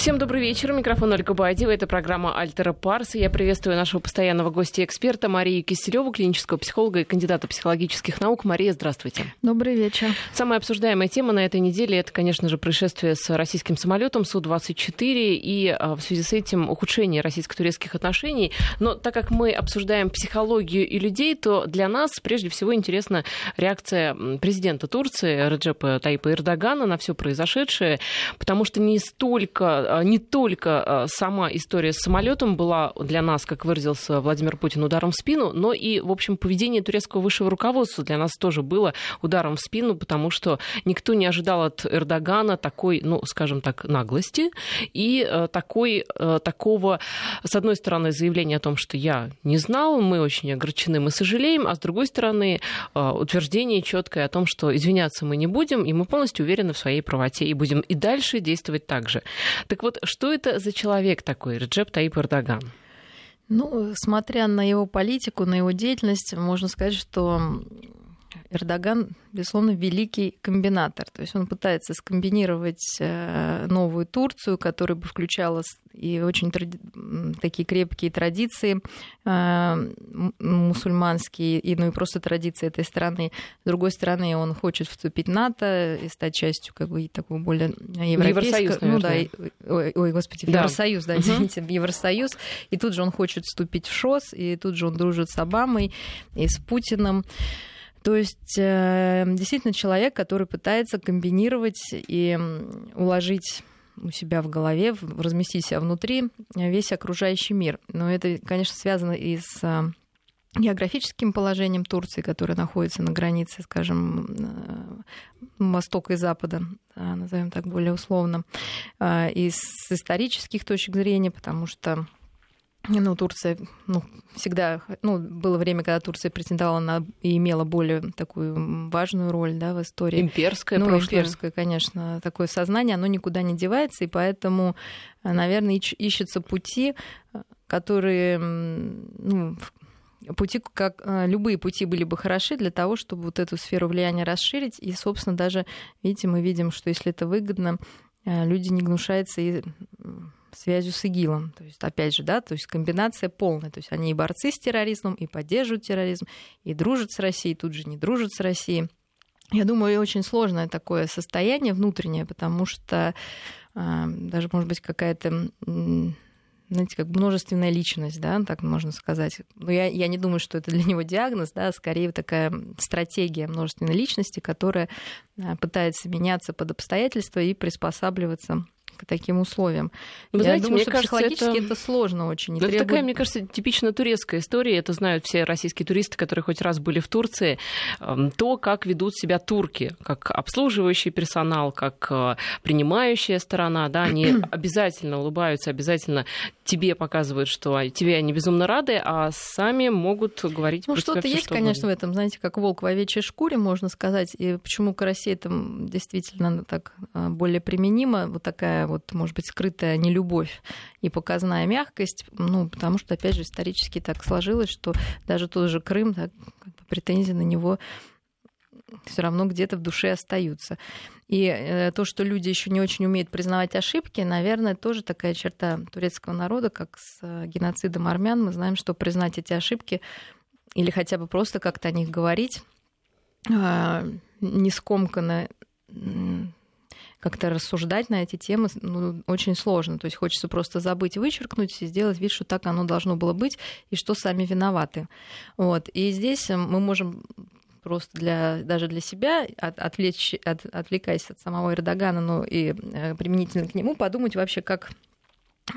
Всем добрый вечер. Микрофон Ольга Бадева. Это программа «Альтера Парс». Я приветствую нашего постоянного гостя эксперта Марию Киселеву, клинического психолога и кандидата психологических наук. Мария, здравствуйте. Добрый вечер. Самая обсуждаемая тема на этой неделе – это, конечно же, происшествие с российским самолетом Су-24 и а, в связи с этим ухудшение российско-турецких отношений. Но так как мы обсуждаем психологию и людей, то для нас прежде всего интересна реакция президента Турции Реджепа Таипа Эрдогана на все произошедшее, потому что не столько не только а, сама история с самолетом была для нас, как выразился Владимир Путин, ударом в спину, но и, в общем, поведение турецкого высшего руководства для нас тоже было ударом в спину, потому что никто не ожидал от Эрдогана такой, ну, скажем так, наглости и а, такой, такого, с одной стороны, заявления о том, что я не знал, мы очень огорчены, мы сожалеем, а с другой стороны, утверждение четкое о том, что извиняться мы не будем, и мы полностью уверены в своей правоте и будем и дальше действовать так же. Так так вот, что это за человек такой, Реджеп Таип Эрдоган? Ну, смотря на его политику, на его деятельность, можно сказать, что Эрдоган, безусловно, великий комбинатор. То есть он пытается скомбинировать э, новую Турцию, которая бы включала и очень тради... такие крепкие традиции э, мусульманские, и, ну и просто традиции этой страны. С другой стороны, он хочет вступить в НАТО и стать частью как бы такого более европейского... Ну да, ой, ой, господи, да. Евросоюз, да, извините, Евросоюз. И тут же он хочет вступить в ШОС, и тут же он дружит с Обамой и с Путиным. То есть э, действительно человек, который пытается комбинировать и уложить у себя в голове, разместить себя внутри весь окружающий мир. Но это, конечно, связано и с э, географическим положением Турции, которая находится на границе, скажем, э, востока и запада, назовем так более условно, и с исторических точек зрения, потому что ну, Турция, ну, всегда, ну, было время, когда Турция претендовала на и имела более такую важную роль, да, в истории. Имперское ну, прошлое. имперское, конечно, такое сознание, оно никуда не девается, и поэтому, наверное, ищутся пути, которые, ну, пути, как любые пути были бы хороши для того, чтобы вот эту сферу влияния расширить. И, собственно, даже, видите, мы видим, что если это выгодно, люди не гнушаются и связью с ИГИЛом. То есть, опять же, да, то есть комбинация полная. То есть они и борцы с терроризмом, и поддерживают терроризм, и дружат с Россией, тут же не дружат с Россией. Я думаю, очень сложное такое состояние внутреннее, потому что э, даже, может быть, какая-то знаете, как множественная личность, да, так можно сказать. Но я, я не думаю, что это для него диагноз, да, а скорее такая стратегия множественной личности, которая а, пытается меняться под обстоятельства и приспосабливаться к таким условиям. Вы Я знаете, думаю, мне что кажется, психологически это... это сложно очень. Это требует... такая, мне кажется, типично турецкая история. Это знают все российские туристы, которые хоть раз были в Турции. Эм, то, как ведут себя турки, как обслуживающий персонал, как э, принимающая сторона. Да, они обязательно улыбаются, обязательно тебе показывают, что тебе они безумно рады, а сами могут говорить Ну, что-то есть, что конечно, в этом, знаете, как волк в овечьей шкуре, можно сказать. И почему к России это действительно так э, более применимо, вот такая вот, может быть, скрытая нелюбовь и показная мягкость, ну, потому что, опять же, исторически так сложилось, что даже тот же Крым, так, претензии на него все равно где-то в душе остаются. И э, то, что люди еще не очень умеют признавать ошибки, наверное, тоже такая черта турецкого народа, как с э, геноцидом армян. Мы знаем, что признать эти ошибки или хотя бы просто как-то о них говорить, а, не скомканно как-то рассуждать на эти темы ну, очень сложно. То есть хочется просто забыть, вычеркнуть и сделать вид, что так оно должно было быть, и что сами виноваты. Вот. И здесь мы можем просто для, даже для себя, от, отвлечь, от, отвлекаясь от самого Эрдогана, но и э, применительно к нему, подумать вообще, как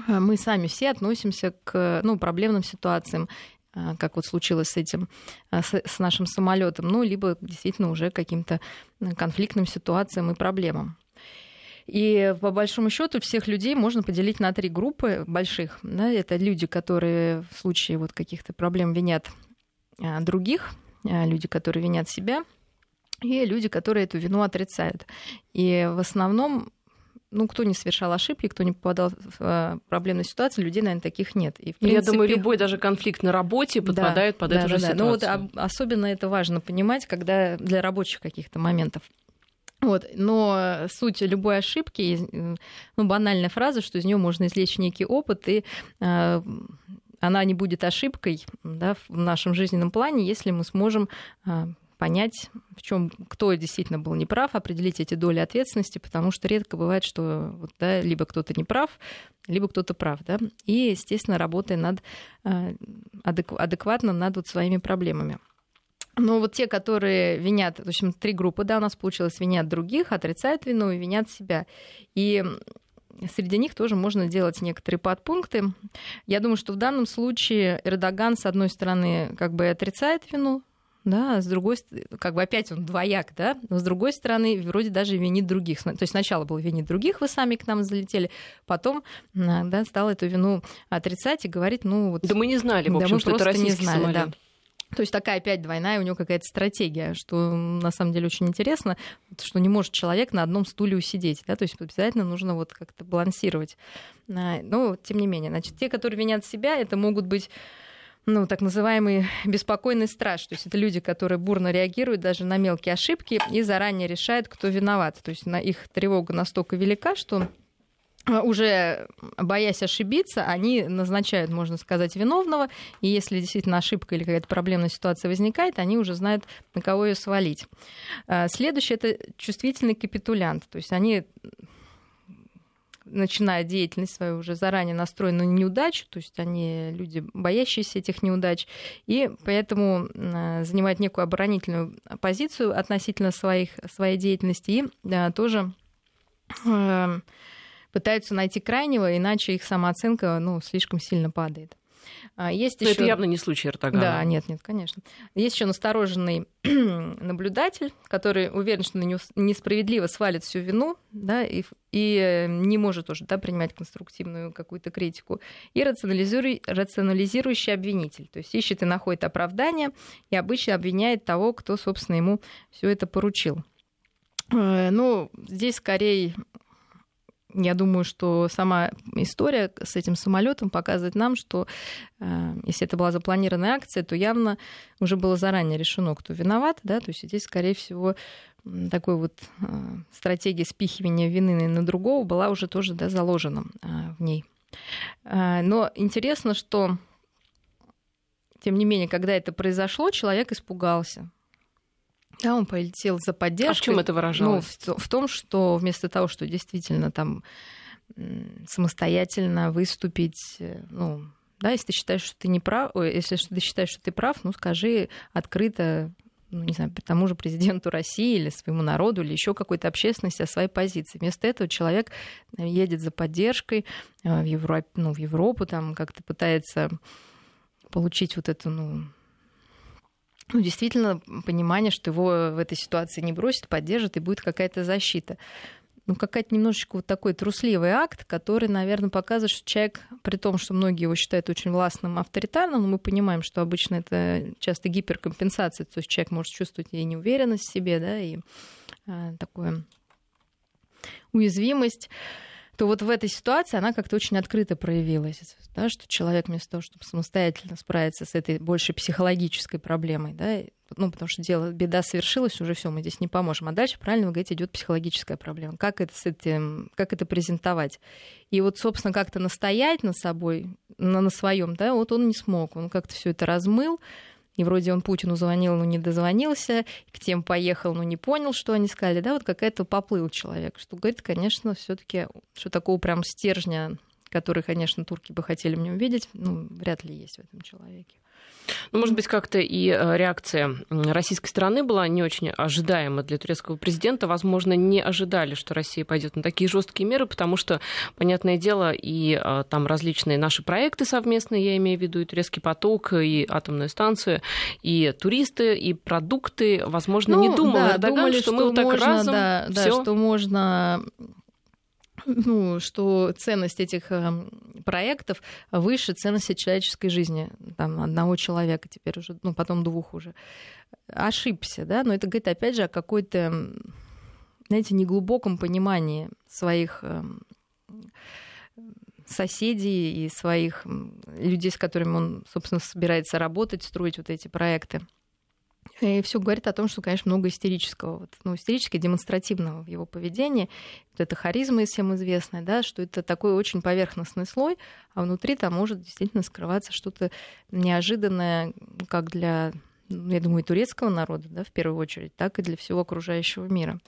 мы сами все относимся к ну, проблемным ситуациям, э, как вот случилось с этим, э, с, с нашим самолетом, ну, либо действительно уже каким-то конфликтным ситуациям и проблемам. И по большому счету всех людей можно поделить на три группы больших. Да, это люди, которые в случае вот каких-то проблем винят других, люди, которые винят себя, и люди, которые эту вину отрицают. И в основном ну, кто не совершал ошибки, кто не попадал в а, проблемную ситуацию, людей, наверное, таких нет. И, в принципе... Я думаю, любой даже конфликт на работе подпадает да, под да, эту да, же да. ситуацию. Ну, вот особенно это важно понимать, когда для рабочих каких-то моментов. Вот. Но суть любой ошибки, ну, банальная фраза, что из нее можно извлечь некий опыт, и э, она не будет ошибкой да, в нашем жизненном плане, если мы сможем э, понять, в чем кто действительно был неправ, определить эти доли ответственности, потому что редко бывает, что вот, да, либо кто-то не прав, либо кто-то прав. Да? И, естественно, работая над, э, адекватно над вот своими проблемами. Но вот те, которые винят, в общем, три группы, да, у нас получилось, винят других, отрицают вину и винят себя. И среди них тоже можно делать некоторые подпункты. Я думаю, что в данном случае Эрдоган, с одной стороны, как бы отрицает вину, да, а с другой стороны, как бы опять он двояк, да, но с другой стороны, вроде даже винит других. То есть сначала был винит других, вы сами к нам залетели, потом, да, стал эту вину отрицать и говорить, ну вот... Да мы не знали, в общем, да, что это российский не знали, самолет. Да. То есть такая опять двойная у него какая-то стратегия, что на самом деле очень интересно, что не может человек на одном стуле усидеть, да, то есть обязательно нужно вот как-то балансировать. А, но тем не менее, значит, те, которые винят себя, это могут быть ну, так называемый беспокойный страж. То есть это люди, которые бурно реагируют даже на мелкие ошибки и заранее решают, кто виноват. То есть на их тревога настолько велика, что уже боясь ошибиться, они назначают, можно сказать, виновного, и если действительно ошибка или какая-то проблемная ситуация возникает, они уже знают, на кого ее свалить. А, следующее это чувствительный капитулянт, то есть они начиная деятельность свою уже заранее настроены на неудачу, то есть они люди, боящиеся этих неудач, и поэтому а, занимают некую оборонительную позицию относительно своих, своей деятельности и тоже пытаются найти крайнего, иначе их самооценка ну, слишком сильно падает. А, есть еще... это явно не случай Эрдогана. Да, нет, нет, конечно. Есть еще настороженный наблюдатель, который уверен, что на него несправедливо свалит всю вину, да, и, и э, не может уже да, принимать конструктивную какую-то критику. И рационализируй, рационализирующий обвинитель. То есть ищет и находит оправдание, и обычно обвиняет того, кто, собственно, ему все это поручил. Э, ну, здесь скорее я думаю, что сама история с этим самолетом показывает нам, что э, если это была запланированная акция, то явно уже было заранее решено, кто виноват, да, то есть здесь, скорее всего, такой вот э, стратегия спихивания вины на другого была уже тоже да, заложена э, в ней. Но интересно, что тем не менее, когда это произошло, человек испугался. Да, он полетел за поддержкой. А в чем это выражалось? Ну, в, в том, что вместо того, что действительно там самостоятельно выступить, э, ну, да, если ты считаешь, что ты не прав, если ты считаешь, что ты прав, ну, скажи открыто, ну, не знаю, тому же президенту России или своему народу, или еще какой-то общественности о своей позиции. Вместо этого человек э, едет за поддержкой э, в, Европу, ну, в Европу, там как-то пытается получить вот эту, ну, ну, действительно понимание, что его в этой ситуации не бросит, поддержит и будет какая-то защита. Ну, какая-то немножечко вот такой трусливый акт, который, наверное, показывает, что человек, при том, что многие его считают очень властным, авторитарным, но мы понимаем, что обычно это часто гиперкомпенсация, то есть человек может чувствовать и неуверенность в себе, да, и а, такую уязвимость то вот в этой ситуации она как-то очень открыто проявилась, да, что человек вместо того, чтобы самостоятельно справиться с этой больше психологической проблемой, да, ну, потому что дело, беда совершилась, уже все, мы здесь не поможем. А дальше, правильно вы говорите, идет психологическая проблема. Как это, с этим, как это презентовать? И вот, собственно, как-то настоять на собой, на, на своем, да, вот он не смог. Он как-то все это размыл, и вроде он Путину звонил, но не дозвонился, к тем поехал, но не понял, что они сказали, да, вот какая-то поплыл человек, что говорит, конечно, все таки что такого прям стержня, который, конечно, турки бы хотели мне увидеть, ну, вряд ли есть в этом человеке. Ну, может быть, как-то и э, реакция российской стороны была не очень ожидаема для турецкого президента. Возможно, не ожидали, что Россия пойдет на такие жесткие меры, потому что, понятное дело, и э, там различные наши проекты совместные, я имею в виду и турецкий поток, и атомную станцию, и туристы, и продукты, возможно, ну, не думал да, Эрдоган, думали, что, что мы вот так можно, разом да, да, что можно ну, что ценность этих эм, проектов выше ценности человеческой жизни там, одного человека, теперь уже, ну, потом двух уже. Ошибся, да, но это говорит, опять же, о какой-то, знаете, неглубоком понимании своих эм, соседей и своих людей, с которыми он, собственно, собирается работать, строить вот эти проекты. И все говорит о том, что, конечно, много истерического, вот, ну, истерически демонстративного в его поведении. Вот это харизма всем известная, да, что это такой очень поверхностный слой, а внутри там может действительно скрываться что-то неожиданное, как для я думаю, и турецкого народа, да, в первую очередь, так и для всего окружающего мира.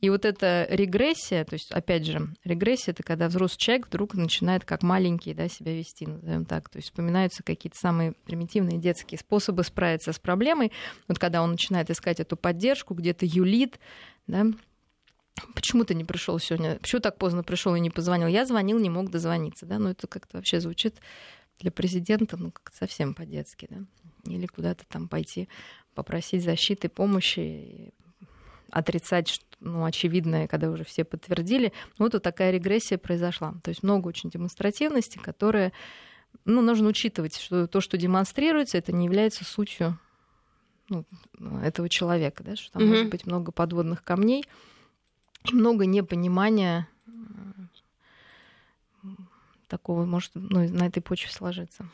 И вот эта регрессия, то есть, опять же, регрессия — это когда взрослый человек вдруг начинает как маленький да, себя вести, назовем так. То есть вспоминаются какие-то самые примитивные детские способы справиться с проблемой. Вот когда он начинает искать эту поддержку, где-то юлит, да, Почему ты не пришел сегодня? Почему так поздно пришел и не позвонил? Я звонил, не мог дозвониться, да? Ну, это как-то вообще звучит для президента, ну, как-то совсем по-детски, да? Или куда-то там пойти попросить защиты, помощи, отрицать ну, очевидное, когда уже все подтвердили. Вот, вот такая регрессия произошла. То есть много очень демонстративности, которая ну, нужно учитывать, что то, что демонстрируется, это не является сутью ну, этого человека, да, что там mm-hmm. может быть много подводных камней, много непонимания такого может ну, на этой почве сложиться.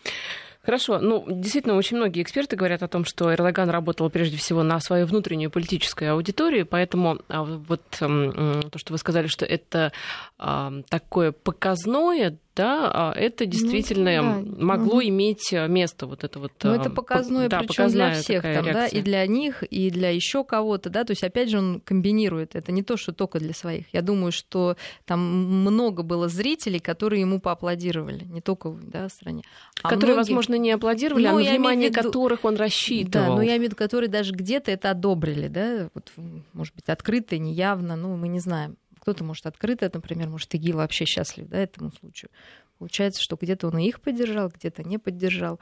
Хорошо. Ну, действительно, очень многие эксперты говорят о том, что Эрдоган работал прежде всего на свою внутреннюю политическую аудиторию, поэтому а, вот то, что вы сказали, что это а, такое показное, да, а это ну, действительно ну, да. могло угу. иметь э, место вот это вот. Ну, это показное, да, причем для всех там, да, и для них, и для еще кого-то, да, то есть опять же он комбинирует. Это не то, что только для своих. Я думаю, что там много было зрителей, которые ему поаплодировали, не только да, в стране, а которые, многие... возможно, не аплодировали, ну, а на внимание виду... которых он рассчитывал. Да, но я имею в виду, которые даже где-то это одобрили, да, вот, может быть, открыто, неявно, ну мы не знаем. Кто-то, может, открыто, например, может, ИГИЛ вообще счастлив да, этому случаю. Получается, что где-то он и их поддержал, где-то не поддержал.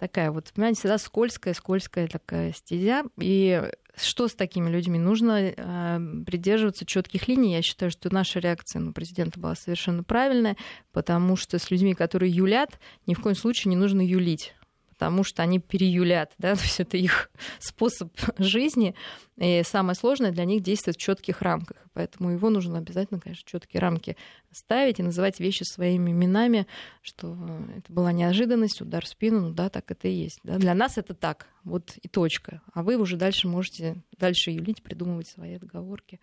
Такая вот, понимаете, всегда скользкая, скользкая такая стезя. И что с такими людьми? Нужно э, придерживаться четких линий. Я считаю, что наша реакция на президента была совершенно правильная, потому что с людьми, которые юлят, ни в коем случае не нужно юлить потому что они переюлят, да, то есть это их способ жизни, и самое сложное для них действовать в четких рамках. Поэтому его нужно обязательно, конечно, четкие рамки ставить и называть вещи своими именами, что это была неожиданность, удар в спину, ну да, так это и есть. Да. Для нас это так, вот и точка. А вы уже дальше можете дальше юлить, придумывать свои отговорки.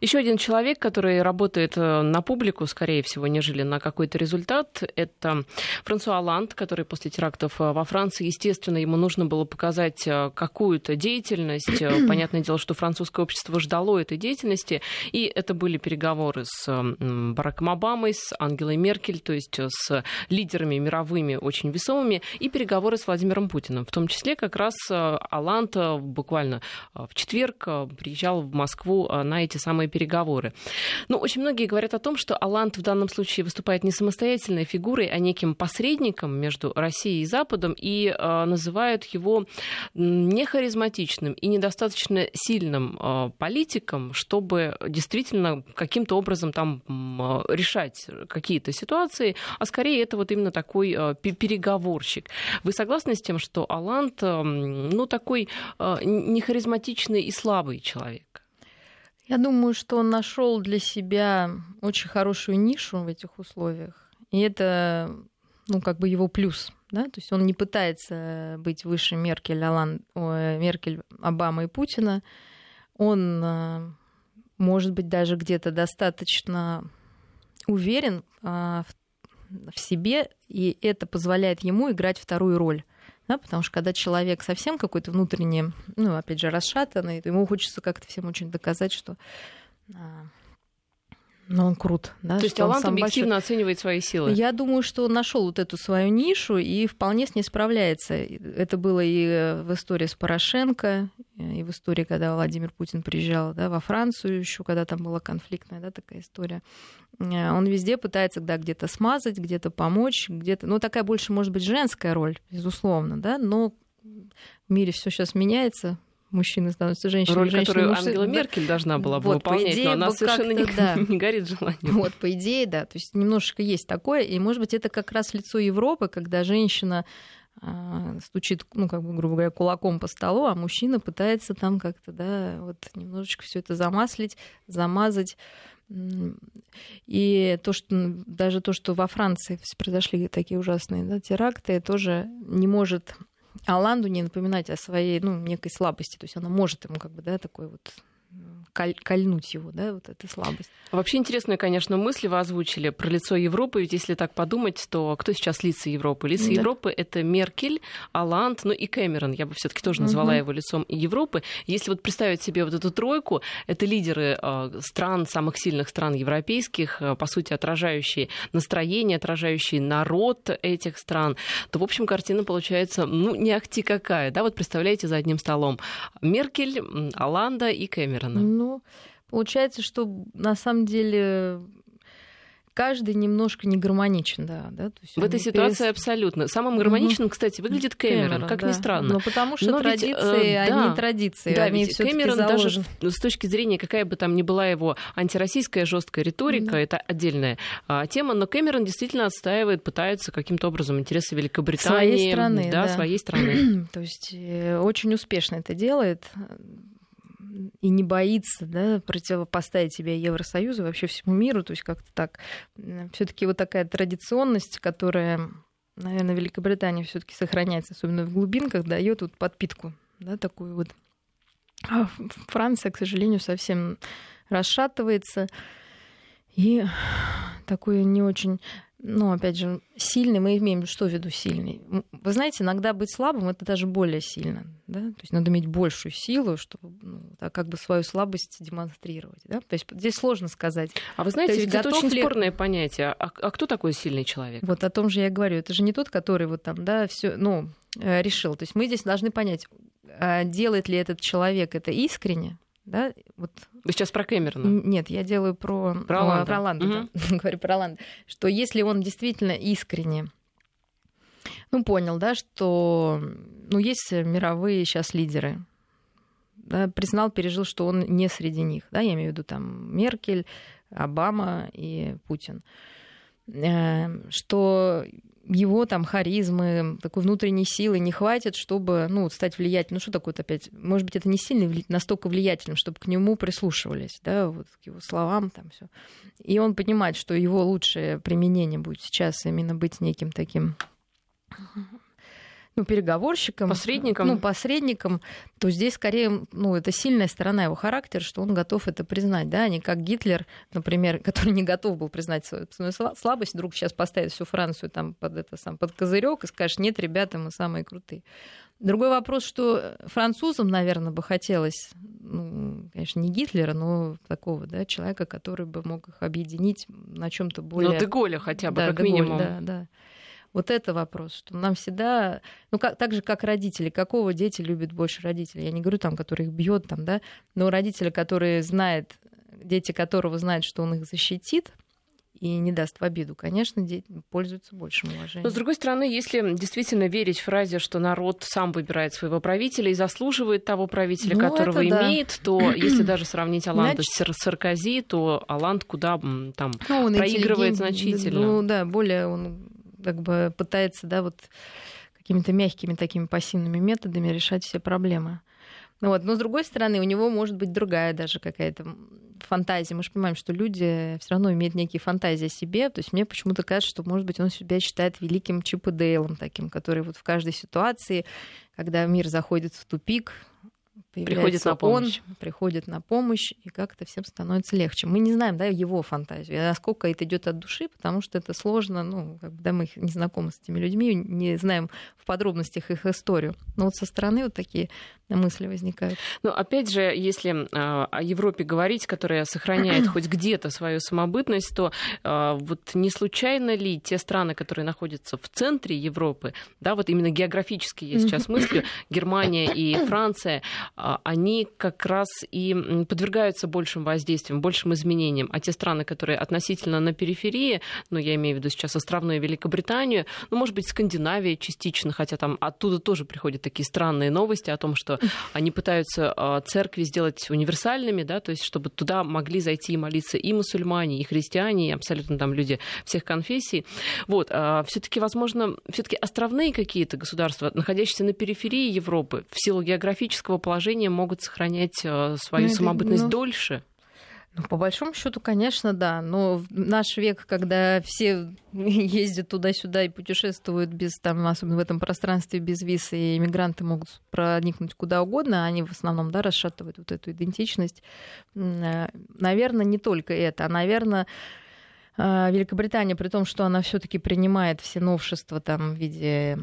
Еще один человек, который работает э, на публику, скорее всего, нежели на какой-то результат, это Франсуа Ланд, который после терактов э, во Франции, естественно, ему нужно было показать э, какую-то деятельность. Понятное дело, что французское общество ждало этой деятельности, и это были переговоры с Бараком Обамой, с Ангелой Меркель, то есть с лидерами мировыми очень весомыми, и переговоры с Владимиром Путиным. В том числе как раз Алант буквально в четверг приезжал в Москву на эти самые переговоры. Но очень многие говорят о том, что Алант в данном случае выступает не самостоятельной фигурой, а неким посредником между Россией и Западом и э, называют его не харизматичным и недостаточно сильным э, политиком, чтобы действительно каким-то образом там э, решать какие-то ситуации, а скорее это вот именно такой э, переговорщик. Вы согласны с тем, что Алант, э, ну, такой э, нехаризматичный и слабый человек? Я думаю, что он нашел для себя очень хорошую нишу в этих условиях. И это, ну, как бы его плюс. Да? То есть он не пытается быть выше Меркель, Алан, о, Меркель, Обамы и Путина. Он, э, может быть, даже где-то достаточно уверен а, в себе, и это позволяет ему играть вторую роль да, потому что когда человек совсем какой-то внутренний, ну, опять же, расшатанный, ему хочется как-то всем очень доказать, что а, но он крут. Да, То есть талант объективно большой. оценивает свои силы. Я думаю, что он нашел вот эту свою нишу и вполне с ней справляется. Это было и в истории с Порошенко, и в истории, когда Владимир Путин приезжал да, во Францию, еще когда там была конфликтная да, такая история. Он везде пытается да, где-то смазать, где-то помочь, где-то. Ну, такая больше, может быть, женская роль, безусловно, да, но в мире все сейчас меняется, мужчины становятся женщинами. Роль, женщины, которую мужчины, Ангела Меркель должна была бы вот, выполнять, идее, но она совершенно не, да. не горит желанием. Вот, по идее, да. То есть немножечко есть такое, и, может быть, это как раз лицо Европы, когда женщина а, стучит, ну, как бы, грубо говоря, кулаком по столу, а мужчина пытается там как-то, да, вот немножечко все это замаслить, замазать. И то, что даже то, что во Франции произошли такие ужасные да, теракты, тоже не может Аланду не напоминать о своей, ну, некой слабости. То есть она может ему как бы, да, такой вот коль, кольнуть его, да, вот эта слабость. Вообще интересную, конечно, мысль вы озвучили про лицо Европы, ведь если так подумать, то кто сейчас лица Европы? Лица да. Европы — это Меркель, Аланд, ну и Кэмерон, я бы все таки тоже назвала угу. его лицом Европы. Если вот представить себе вот эту тройку, это лидеры э, стран, самых сильных стран европейских, э, по сути, отражающие настроение, отражающие народ этих стран, то, в общем, картина получается, ну, не ахти какая, да, вот представляете, за одним столом Меркель, Аланда и Кэмерона. Ну, получается, что на самом деле каждый немножко не гармоничен, да. да? То есть в этой ситуации перес... абсолютно. Самым гармоничным, кстати, выглядит Кэмерон, Кэмерон как да. ни странно. Ну, потому что Но традиции, ведь, э, они да, традиции. Да, они ведь Кэмерон даже с точки зрения, какая бы там ни была его антироссийская жесткая риторика, да. это отдельная а, тема, но Кэмерон действительно отстаивает, пытается каким-то образом интересы Великобритании. Своей страны, да. да. своей страны. То есть э, очень успешно это делает и не боится да, противопоставить себя Евросоюзу, вообще всему миру. То есть как-то так. Все-таки вот такая традиционность, которая, наверное, Великобритания все-таки сохраняется, особенно в глубинках, дает вот подпитку, да, такую вот. А Франция, к сожалению, совсем расшатывается. И такое не очень ну, опять же, сильный, мы имеем что в виду сильный? Вы знаете, иногда быть слабым это даже более сильно. Да? То есть надо иметь большую силу, чтобы ну, так, как бы свою слабость демонстрировать. Да? То есть здесь сложно сказать. А вы знаете, ведь это очень ли... спорное понятие. А, а кто такой сильный человек? Вот о том же я говорю. Это же не тот, который вот там, да, все, ну, э, решил. То есть мы здесь должны понять, а делает ли этот человек это искренне, да, вот... Вы сейчас про Кэмерона? Нет, я делаю про, про Ланда, про Ланда угу. да. говорю про Ланда, что если он действительно искренне ну, понял, да, что ну, есть мировые сейчас лидеры, да, признал, пережил, что он не среди них, да, я имею в виду там Меркель, Обама и Путин, э, что его там харизмы, такой внутренней силы не хватит, чтобы ну, стать влиятельным. Ну что такое опять? Может быть, это не сильно настолько влиятельным, чтобы к нему прислушивались, да, вот к его словам там все. И он понимает, что его лучшее применение будет сейчас именно быть неким таким ну, переговорщиком, посредником. ну, посредником, то здесь скорее, ну, это сильная сторона его характера, что он готов это признать, да, а не как Гитлер, например, который не готов был признать свою, свою слабость, вдруг сейчас поставит всю Францию там под это сам под козырек и скажет, нет, ребята, мы самые крутые. Другой вопрос, что французам, наверное, бы хотелось, ну, конечно, не Гитлера, но такого, да, человека, который бы мог их объединить на чем-то более... Ну, Деголя хотя бы, да, как Деголь, минимум. Да, да. Вот это вопрос, что нам всегда, ну как, так же как родители, какого дети любят больше родителей? Я не говорю там, который их бьет там, да, но родители, которые знают, дети которого знают, что он их защитит, и не даст в обиду, конечно, дети пользуются большим уважением. Но, с другой стороны, если действительно верить фразе, что народ сам выбирает своего правителя и заслуживает того правителя, ну, которого имеет, да. то если даже сравнить Аланда Значит... с Саркози, то Аланд куда там ну, проигрывает значительно. Ну да, более он как бы пытается, да, вот какими-то мягкими такими пассивными методами решать все проблемы. Ну вот. Но с другой стороны, у него может быть другая даже какая-то фантазия. Мы же понимаем, что люди все равно имеют некие фантазии о себе. То есть мне почему-то кажется, что, может быть, он себя считает великим Чип Дейлом таким, который вот в каждой ситуации, когда мир заходит в тупик, приходит на помощь. он, приходит на помощь, и как-то всем становится легче. Мы не знаем, да, его фантазию, насколько это идет от души, потому что это сложно, ну, как бы, да, мы не знакомы с этими людьми, не знаем в подробностях их историю. Но вот со стороны вот такие мысли возникают. Но опять же, если э, о Европе говорить, которая сохраняет хоть где-то свою самобытность, то э, вот не случайно ли те страны, которые находятся в центре Европы, да, вот именно географически я сейчас мыслю, Германия и Франция, э, они как раз и подвергаются большим воздействиям, большим изменениям, а те страны, которые относительно на периферии, ну, я имею в виду сейчас островную Великобританию, ну, может быть, Скандинавия частично, хотя там оттуда тоже приходят такие странные новости о том, что они пытаются а, церкви сделать универсальными, да, то есть чтобы туда могли зайти и молиться и мусульмане, и христиане, и абсолютно там люди всех конфессий. Вот, а все-таки, возможно, все-таки островные какие-то государства, находящиеся на периферии Европы, в силу географического положения могут сохранять а, свою ну, самобытность ну... дольше. Ну, по большому счету, конечно, да. Но в наш век, когда все ездят туда-сюда и путешествуют без, там, особенно в этом пространстве без виз, и иммигранты могут проникнуть куда угодно, они в основном да, расшатывают вот эту идентичность. Э, наверное, не только это, а, наверное, э, Великобритания, при том, что она все-таки принимает все новшества там, в виде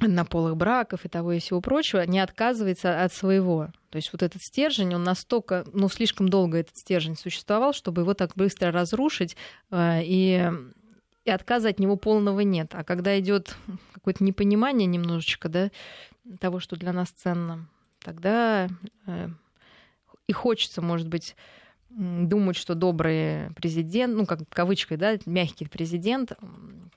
однополых браков и того и всего прочего, не отказывается от своего. То есть вот этот стержень, он настолько, ну, слишком долго этот стержень существовал, чтобы его так быстро разрушить, э, и, и отказа от него полного нет. А когда идет какое-то непонимание немножечко, да, того, что для нас ценно, тогда э, и хочется, может быть, думать, что добрый президент, ну, как кавычкой, да, мягкий президент,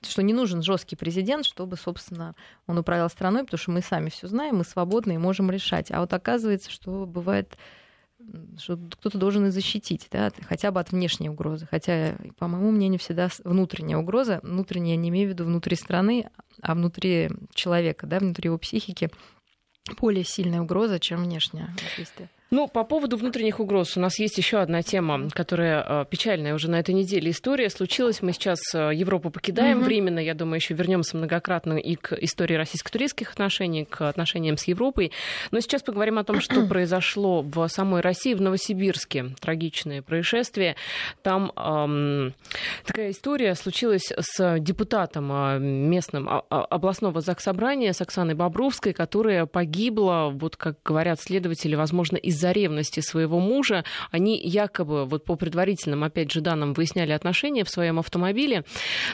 что не нужен жесткий президент, чтобы, собственно, он управлял страной, потому что мы сами все знаем, мы свободны и можем решать. А вот оказывается, что бывает что кто-то должен и защитить, да, хотя бы от внешней угрозы. Хотя, по моему мнению, всегда внутренняя угроза, внутренняя не имею в виду внутри страны, а внутри человека, да, внутри его психики, более сильная угроза, чем внешняя. Ну, по поводу внутренних угроз у нас есть еще одна тема, которая э, печальная уже на этой неделе история. Случилась, мы сейчас э, Европу покидаем угу. временно, я думаю, еще вернемся многократно и к истории российско-турецких отношений, к отношениям с Европой. Но сейчас поговорим о том, что произошло в самой России, в Новосибирске. Трагичное происшествие. Там эм, такая история случилась с депутатом э, местным областного заксобрания, с Оксаной Бобровской, которая погибла, вот как говорят следователи, возможно, из из-за ревности своего мужа они якобы, вот по предварительным, опять же, данным, выясняли отношения в своем автомобиле.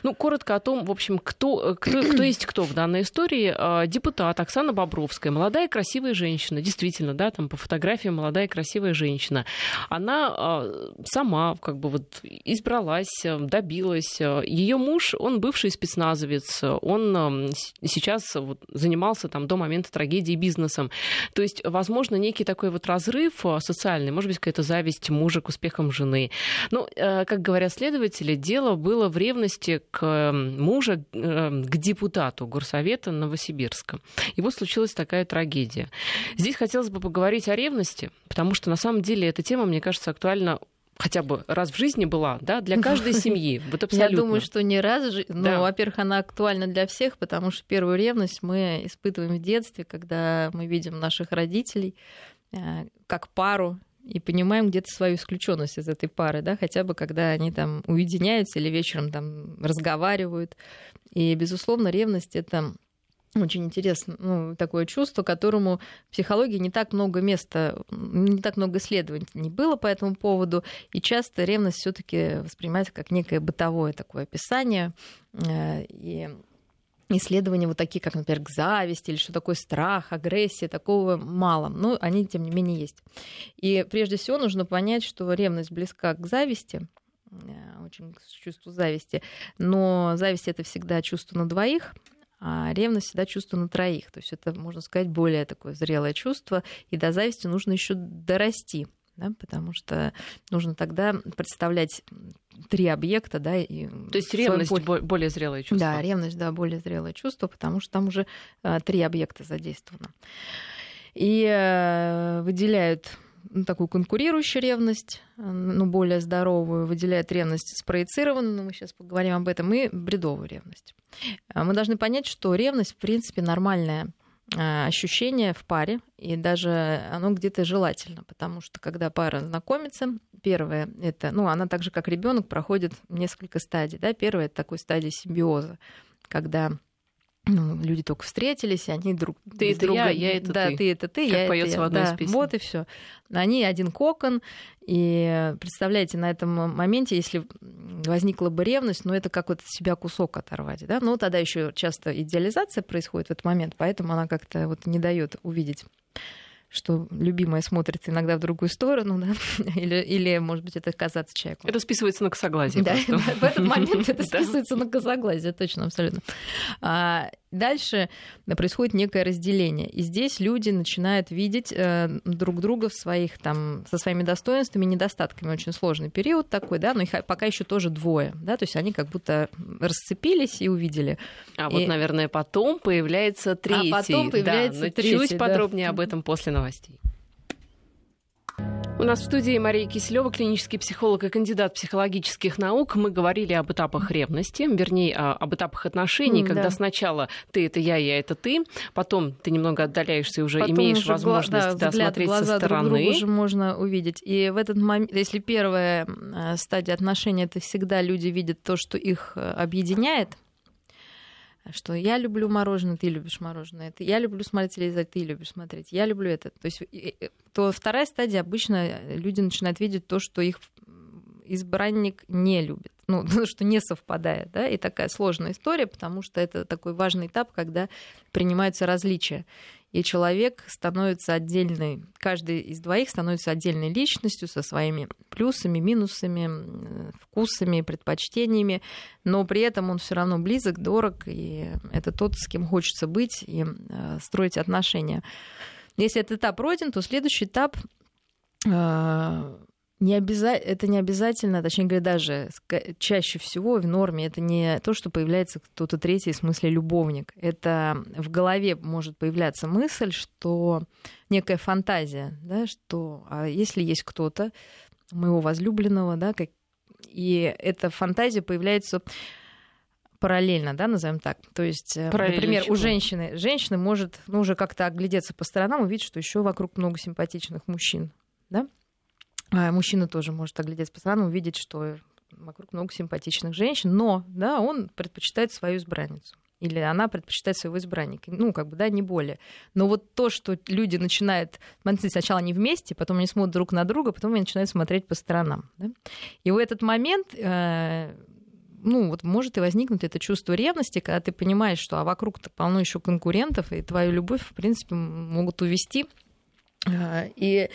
Ну, коротко о том, в общем, кто, кто, кто есть кто в данной истории. А, депутат Оксана Бобровская, молодая красивая женщина, действительно, да, там по фотографиям молодая красивая женщина. Она а, сама как бы вот избралась, добилась. Ее муж, он бывший спецназовец, он сейчас вот занимался там до момента трагедии бизнесом. То есть, возможно, некий такой вот разрыв разрыв а, социальный, может быть, какая-то зависть мужа к успехам жены. Ну, э, как говорят следователи, дело было в ревности к мужа, э, к депутату Горсовета Новосибирска. И вот случилась такая трагедия. Здесь хотелось бы поговорить о ревности, потому что на самом деле эта тема, мне кажется, актуальна хотя бы раз в жизни была, да, для каждой семьи. Вот абсолютно. Я думаю, что не раз. Ну, да. во-первых, она актуальна для всех, потому что первую ревность мы испытываем в детстве, когда мы видим наших родителей, как пару и понимаем где-то свою исключенность из этой пары, да, хотя бы когда они там уединяются или вечером там разговаривают. И, безусловно, ревность это очень интересно, ну, такое чувство, которому в психологии не так много места, не так много исследований не было по этому поводу, и часто ревность все таки воспринимается как некое бытовое такое описание, э, и исследования вот такие, как, например, к зависти или что такое страх, агрессия, такого мало. Но они, тем не менее, есть. И прежде всего нужно понять, что ревность близка к зависти, э, очень к чувству зависти, но зависть это всегда чувство на двоих, а ревность всегда чувство на троих. То есть это, можно сказать, более такое зрелое чувство, и до зависти нужно еще дорасти да, потому что нужно тогда представлять три объекта, да, и то есть ревность более... более зрелое чувство. Да, ревность, да, более зрелое чувство, потому что там уже а, три объекта задействовано. И э, выделяют ну, такую конкурирующую ревность, ну, более здоровую, выделяют ревность спроецированную, но мы сейчас поговорим об этом, и бредовую ревность. А мы должны понять, что ревность, в принципе, нормальная а, ощущение в паре, и даже оно где-то желательно, потому что когда пара знакомится, первое это, ну, она так же, как ребенок, проходит несколько стадий. Да? Первая это такой стадия симбиоза, когда ну, люди только встретились, и они друг ты это друга... я, я это да, ты. ты это ты, как я поется это в одной да, из песен. Вот и все. Они один кокон, и представляете, на этом моменте, если возникла бы ревность, ну это как вот от себя кусок оторвать, да, ну тогда еще часто идеализация происходит в этот момент, поэтому она как-то вот не дает увидеть что любимая смотрит иногда в другую сторону, да? или, или, может быть, это казаться человеку. Это списывается на косоглазие. Да, в этот момент это списывается на косоглазие, точно, абсолютно. Дальше происходит некое разделение. И здесь люди начинают видеть э, друг друга в своих, там, со своими достоинствами и недостатками. Очень сложный период такой, да, но их пока еще тоже двое. Да, то есть они как будто расцепились и увидели. А и... вот, наверное, потом появляется третий. А потом появляется да, третий. Чуть да. подробнее об этом после новостей. У нас в студии Мария Киселева, клинический психолог и кандидат психологических наук. Мы говорили об этапах ревности, вернее, об этапах отношений, mm, когда да. сначала ты это я, я это ты, потом ты немного отдаляешься и уже потом имеешь уже возможность да, да, смотреть глаза со стороны. Друг уже можно увидеть. И в этот момент, если первая стадия отношений, это всегда люди видят то, что их э, объединяет, что я люблю мороженое, ты любишь мороженое, это я люблю смотреть телевизор, ты любишь смотреть, я люблю это. То есть то вторая стадия обычно люди начинают видеть то, что их избранник не любит, ну, что не совпадает, да, и такая сложная история, потому что это такой важный этап, когда принимаются различия и человек становится отдельной, каждый из двоих становится отдельной личностью со своими плюсами, минусами, вкусами, предпочтениями, но при этом он все равно близок, дорог, и это тот, с кем хочется быть и э, строить отношения. Если этот этап пройден, то следующий этап э, не обяза... это не обязательно, точнее говоря, даже чаще всего в норме это не то, что появляется кто-то третий, в смысле любовник. Это в голове может появляться мысль, что некая фантазия, да, что а если есть кто-то, моего возлюбленного, да, как... и эта фантазия появляется параллельно, да, назовем так. То есть, э, например, чего? у женщины, женщина может ну, уже как-то оглядеться по сторонам, увидеть, что еще вокруг много симпатичных мужчин, да, а мужчина тоже может оглядеться по сторонам, увидеть, что вокруг много симпатичных женщин, но да, он предпочитает свою избранницу. Или она предпочитает своего избранника. Ну, как бы, да, не более. Но вот то, что люди начинают смотреть сначала они вместе, потом они смотрят друг на друга, потом они начинают смотреть по сторонам. Да? И в этот момент э, ну, вот может и возникнуть это чувство ревности, когда ты понимаешь, что а вокруг-то полно еще конкурентов, и твою любовь, в принципе, могут увести. Э, и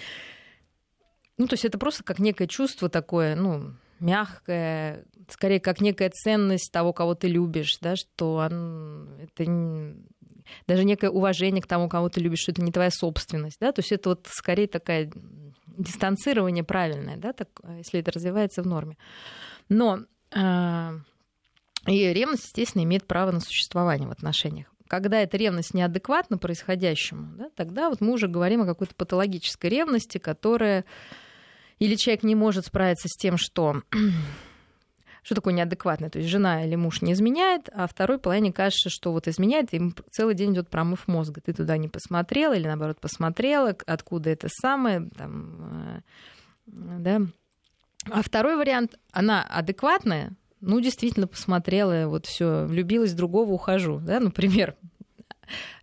ну, то есть это просто как некое чувство такое, ну, мягкое, скорее как некая ценность того, кого ты любишь, да, что он, это даже некое уважение к тому, кого ты любишь, что это не твоя собственность, да, то есть это вот скорее такая дистанцирование правильное, да, так, если это развивается в норме. Но э, и ревность, естественно, имеет право на существование в отношениях когда эта ревность неадекватна происходящему, да, тогда вот мы уже говорим о какой-то патологической ревности, которая или человек не может справиться с тем, что что такое неадекватное? То есть жена или муж не изменяет, а второй половине кажется, что вот изменяет, и целый день идет промыв мозга. Ты туда не посмотрела или наоборот посмотрела, откуда это самое, там, э, да. А второй вариант, она адекватная, ну, действительно посмотрела, вот все, влюбилась в другого, ухожу, да, например,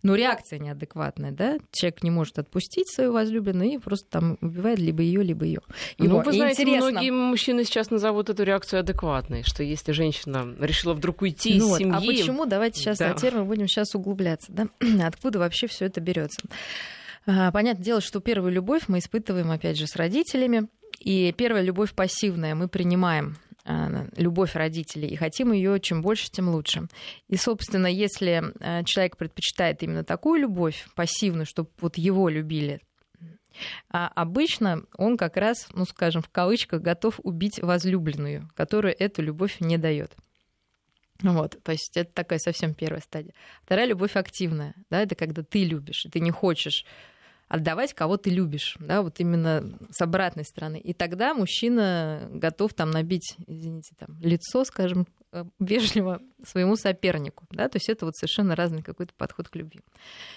но реакция неадекватная, да, человек не может отпустить свою возлюбленную и просто там убивает либо ее, либо ее. Ну, вы знаете, интересно... многие мужчины сейчас назовут эту реакцию адекватной, что если женщина решила вдруг уйти ну из вот, а семьи... А почему? Давайте сейчас да. на термин будем сейчас углубляться, да? Откуда вообще все это берется? А, понятное дело, что первую любовь мы испытываем, опять же, с родителями. И первая любовь пассивная мы принимаем любовь родителей и хотим ее чем больше, тем лучше. И, собственно, если э, человек предпочитает именно такую любовь, пассивную, чтобы вот его любили, а обычно он как раз, ну, скажем, в кавычках, готов убить возлюбленную, которая эту любовь не дает. Вот, то есть это такая совсем первая стадия. Вторая любовь активная, да, это когда ты любишь, и ты не хочешь отдавать, кого ты любишь, да, вот именно с обратной стороны. И тогда мужчина готов там набить, извините, там, лицо, скажем, э, вежливо своему сопернику, да, то есть это вот совершенно разный какой-то подход к любви.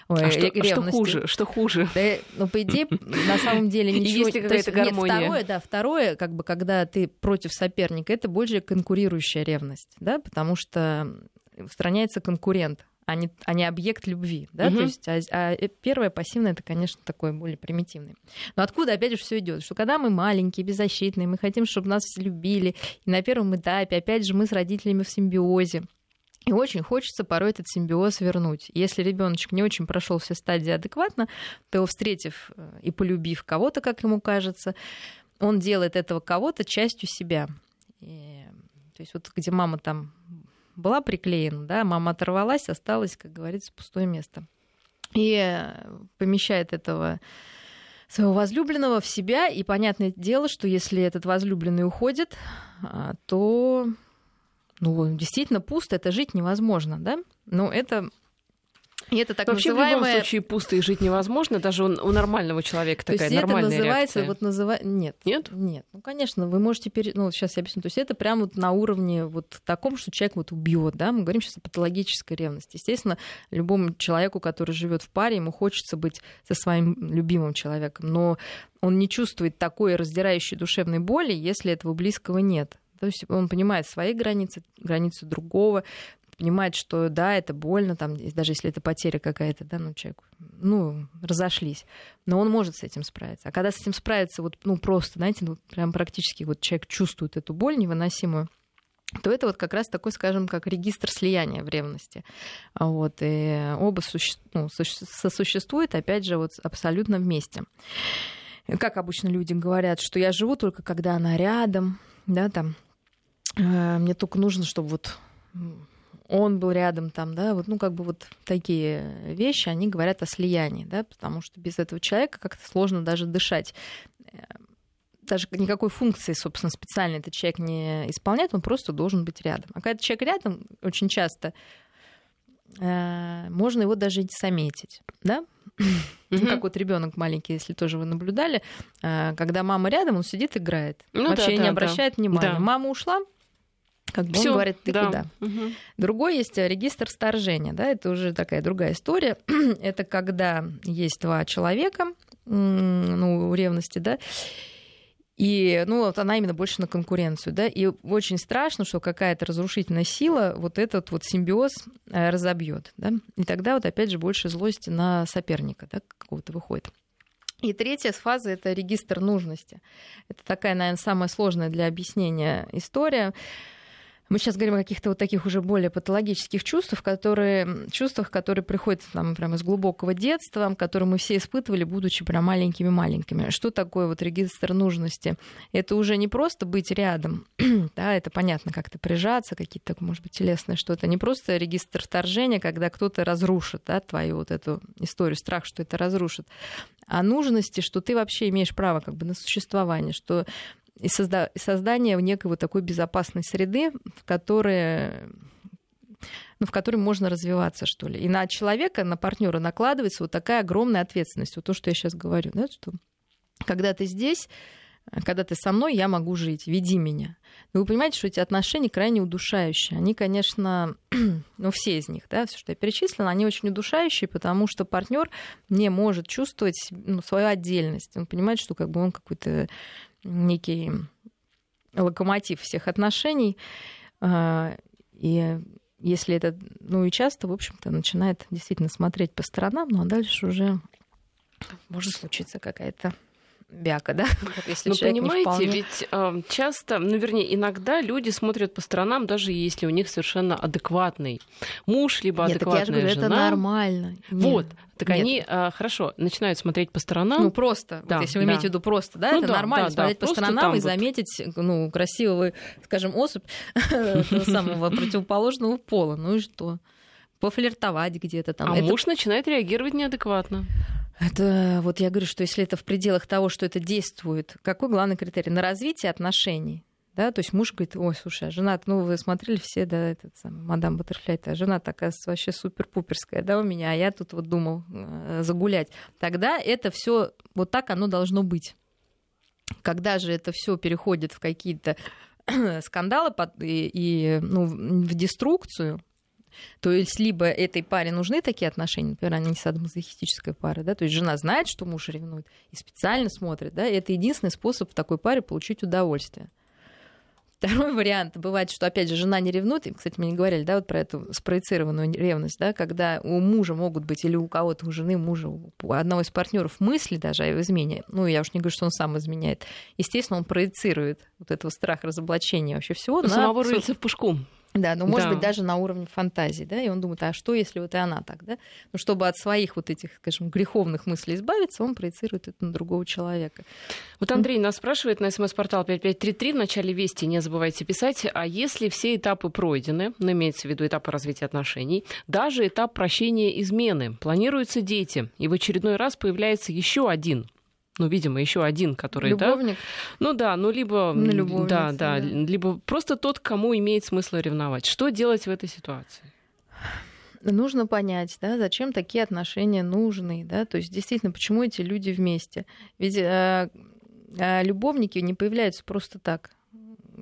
Ой, а что, что хуже? Что хуже? Да, ну, по идее, на самом деле ничего... Есть то есть, нет, второе, да, второе, как бы, когда ты против соперника, это больше конкурирующая ревность, да, потому что устраняется конкурент, а не, а не объект любви. Да? Угу. То есть, а, а первое пассивное это, конечно, такое более примитивное. Но откуда опять же все идет? Что когда мы маленькие, беззащитные, мы хотим, чтобы нас любили, и на первом этапе, опять же, мы с родителями в симбиозе. И очень хочется порой этот симбиоз вернуть. Если ребеночек не очень прошел все стадии адекватно, то встретив э, и полюбив кого-то, как ему кажется, он делает этого кого-то частью себя. И, то есть вот где мама там была приклеена, да, мама оторвалась, осталось, как говорится, пустое место. И э, помещает этого своего возлюбленного в себя, и понятное дело, что если этот возлюбленный уходит, а, то ну, действительно пусто, это жить невозможно, да? Но это И это так Вообще называемое... в любом случае пусто и жить невозможно, даже у, у нормального человека То такая есть нормальная это называется, реакция. вот называ... Нет. Нет? Нет. Ну, конечно, вы можете... Пере... Ну, сейчас я объясню. То есть это прямо вот на уровне вот таком, что человек вот убьет, да? Мы говорим сейчас о патологической ревности. Естественно, любому человеку, который живет в паре, ему хочется быть со своим любимым человеком, но он не чувствует такой раздирающей душевной боли, если этого близкого нет. То есть он понимает свои границы, границы другого, понимает, что да, это больно, там, даже если это потеря какая-то, да, ну, человек, ну, разошлись. Но он может с этим справиться. А когда с этим справится вот, ну, просто, знаете, ну, прям практически вот человек чувствует эту боль невыносимую, то это вот как раз такой, скажем, как регистр слияния в ревности. Вот, и оба суще... ну, сосуществуют, опять же, вот абсолютно вместе. Как обычно люди говорят, что я живу только когда она рядом, да, там, э, мне только нужно, чтобы вот он был рядом там, да, вот, ну, как бы вот такие вещи, они говорят о слиянии, да, потому что без этого человека как-то сложно даже дышать. Даже никакой функции, собственно, специально этот человек не исполняет, он просто должен быть рядом. А когда человек рядом, очень часто э, можно его даже не заметить, да? Mm-hmm. Как вот ребенок маленький, если тоже вы наблюдали, э, когда мама рядом, он сидит, играет, ну, вообще да, не да, обращает да. внимания. Да. Мама ушла, как бы Всё, он говорит, ты да. куда? Угу. Другой есть э, регистр вторжения, да, это уже такая другая история. это когда есть два человека, ну, у ревности, да, и, ну, вот она именно больше на конкуренцию, да, и очень страшно, что какая-то разрушительная сила вот этот вот симбиоз э, разобьет, да, и тогда вот опять же больше злости на соперника, да, какого-то выходит. И третья фаза — это регистр нужности. Это такая, наверное, самая сложная для объяснения история. Мы сейчас говорим о каких-то вот таких уже более патологических чувствах, которые, чувствах, которые приходят там, прямо из глубокого детства, которые мы все испытывали, будучи прям маленькими-маленькими. Что такое вот регистр нужности? Это уже не просто быть рядом, да, это понятно, как-то прижаться, какие-то, может быть, телесные что-то, не просто регистр вторжения, когда кто-то разрушит да, твою вот эту историю, страх, что это разрушит, а нужности, что ты вообще имеешь право как бы на существование, что и, созда- создание некой вот такой безопасной среды, в которой ну, в которой можно развиваться, что ли. И на человека, на партнера накладывается вот такая огромная ответственность. Вот то, что я сейчас говорю, да, что когда ты здесь, когда ты со мной, я могу жить, веди меня. Но вы понимаете, что эти отношения крайне удушающие. Они, конечно, ну, все из них, да, все, что я перечислила, они очень удушающие, потому что партнер не может чувствовать ну, свою отдельность. Он понимает, что как бы он какой-то некий локомотив всех отношений. А, и если это, ну и часто, в общем-то, начинает действительно смотреть по сторонам, ну а дальше уже может случиться какая-то бяка, да? Если ну, понимаете, вполне... ведь э, часто, ну, вернее, иногда люди смотрят по сторонам, даже если у них совершенно адекватный муж, либо Нет, адекватная так я же говорю, жена. это нормально. Вот. Так Нет. они э, хорошо начинают смотреть по сторонам. Ну просто, да, вот если вы да. имеете в виду просто, да, ну, это да, нормально да, смотреть да, по сторонам и вот... заметить, ну красивого, скажем, особь самого противоположного пола. Ну и что? Пофлиртовать где-то там. А муж начинает реагировать неадекватно. Это вот я говорю, что если это в пределах того, что это действует, какой главный критерий? На развитие отношений. Да, то есть муж говорит, ой, слушай, а жена, ну вы смотрели все, да, этот самый, мадам Баттерфляй, а жена такая вообще супер-пуперская, да, у меня, а я тут вот думал э, загулять. Тогда это все вот так оно должно быть. Когда же это все переходит в какие-то скандалы и, и ну, в деструкцию, то есть либо этой паре нужны такие отношения, например, они садомазохистическая пара, да, то есть жена знает, что муж ревнует, и специально смотрит, да, и это единственный способ в такой паре получить удовольствие. Второй вариант бывает, что, опять же, жена не ревнует. И, кстати, мне не говорили, да, вот про эту спроецированную ревность, да, когда у мужа могут быть или у кого-то, у жены, мужа, у одного из партнеров мысли даже о его измене. Ну, я уж не говорю, что он сам изменяет. Естественно, он проецирует вот этого страха разоблачения вообще всего. У на... самого рыльца в пушку. Да, ну, может да. быть, даже на уровне фантазии, да, и он думает, а что, если вот и она так, да? Ну, чтобы от своих вот этих, скажем, греховных мыслей избавиться, он проецирует это на другого человека. Вот Андрей нас спрашивает на смс-портал 5533 в начале вести, не забывайте писать, а если все этапы пройдены, ну, имеется в виду этапы развития отношений, даже этап прощения измены, планируются дети, и в очередной раз появляется еще один ну, видимо, еще один, который, Любовник. да. Ну да, ну либо, ну, да, да, да, либо просто тот, кому имеет смысл ревновать. Что делать в этой ситуации? нужно понять, да, зачем такие отношения нужны, да, то есть действительно, почему эти люди вместе. Ведь э, э, любовники не появляются просто так.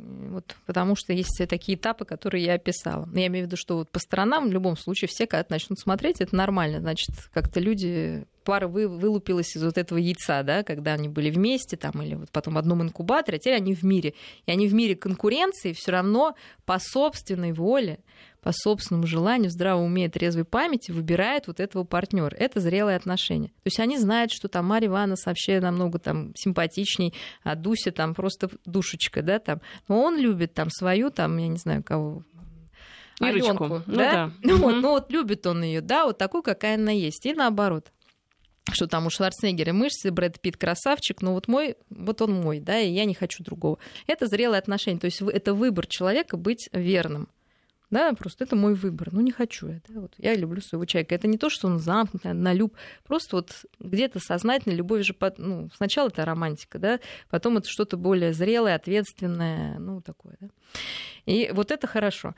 Вот, потому что есть такие этапы, которые я описала. Я имею в виду, что вот по сторонам в любом случае все, когда начнут смотреть, это нормально. Значит, как-то люди пара вы, вылупилась из вот этого яйца, да, когда они были вместе, там, или вот потом в одном инкубаторе, а теперь они в мире. И они в мире конкуренции все равно по собственной воле по собственному желанию, здраво уме трезвой памяти выбирает вот этого партнера. Это зрелые отношения. То есть они знают, что там Марья Ивановна вообще намного там симпатичней, а Дуся там просто душечка, да, там. Но он любит там свою, там, я не знаю, кого, Ирочку. Аленку, ну, да? да. Ну, вот, ну вот любит он ее, да, вот такую, какая она есть. И наоборот что там у Шварценеггера мышцы, Брэд Питт красавчик, но вот мой, вот он мой, да, и я не хочу другого. Это зрелые отношения, то есть это выбор человека быть верным. Да, просто это мой выбор. Ну, не хочу я. Да? Вот я люблю своего человека. Это не то, что он замкнут, на люб. Просто вот где-то сознательно любовь же... Ну, сначала это романтика, да, потом это что-то более зрелое, ответственное, ну, такое, да. И вот это хорошо.